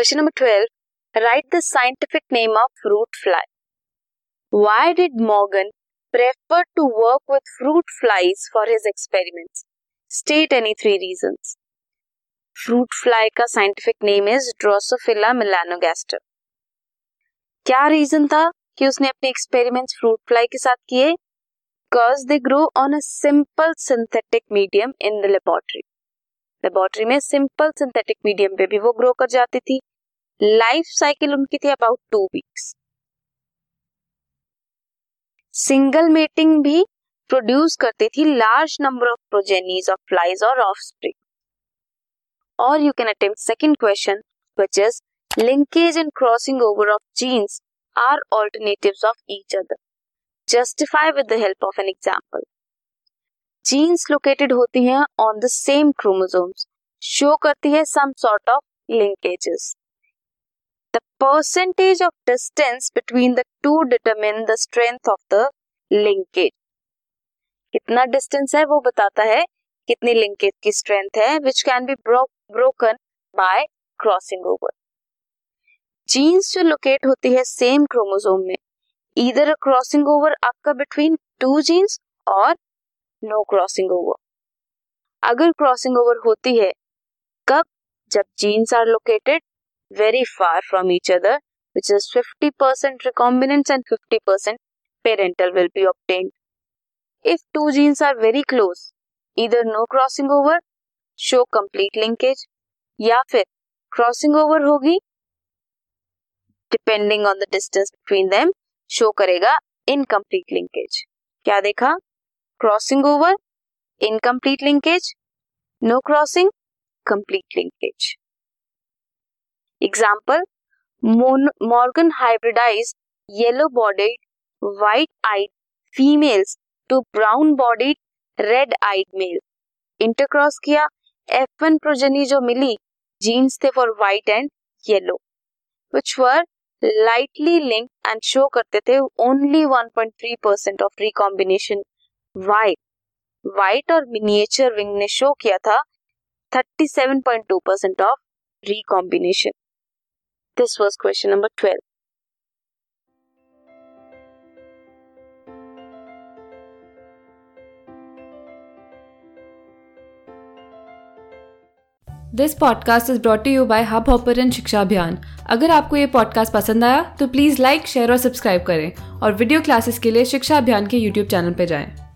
Question number 12. Write the scientific name of fruit fly. Why did Morgan prefer to work with fruit flies for his experiments? State any three reasons. Fruit fly का scientific name is Drosophila melanogaster. क्या reason था कि उसने अपने experiments fruit fly के साथ किए because they grow on a simple synthetic medium in the laboratory laboratory में सिंपल सिंथेटिक मीडियम पे भी वो ग्रो कर जाती थी। लाइफ साइकिल उनकी थी about two weeks single mating भी प्रोड्यूस करती थी large number of progenies of flies और ऑफ़ स्प्रिंग और you can attempt second question which is linkage and crossing over of genes are alternatives of each other justify with the help of an example genes located होती हैं on the same chromosomes show करती है some sort of linkages the percentage of distance between the two determine the strength of the linkage कितना distance है वो बताता है कितनी लिंकेज की स्ट्रेंथ है which can be broken by crossing over genes जो लोकेट होती है सेम क्रोमोसोम में इधर क्रॉसिंग ओवर आपका बिटवीन टू जीन्स और नो क्रॉसिंग ओवर अगर क्रॉसिंग ओवर होती है, कब? जब genes are located very far from each other which is fifty percent recombinants and fifty percent parental will be obtained if two genes are very close इधर no crossing over show complete linkage या फिर crossing over होगी depending on the distance between them show करेगा incomplete linkage क्या देखा? Crossing over incomplete linkage no crossing complete linkage example Morgan hybridize yellow bodied white eyed females to brown bodied red eyed male intercross किया F one progeny जो मिली genes थे for white and yellow which were lightly linked and show करते थे only 1.3 percent of recombination white white और miniature wing ने show किया था 37.2 percent of recombination this was question number 12 this podcast is brought you by Hub Hopper and Shiksha Abhiyan अगर आपको ये podcast पसंद आया तो प्लीज़ लाइक शेयर और सब्सक्राइब करें और वीडियो क्लासेस के लिए शिक्षा अभियान के यूट्यूब चैनल पर जाएँ।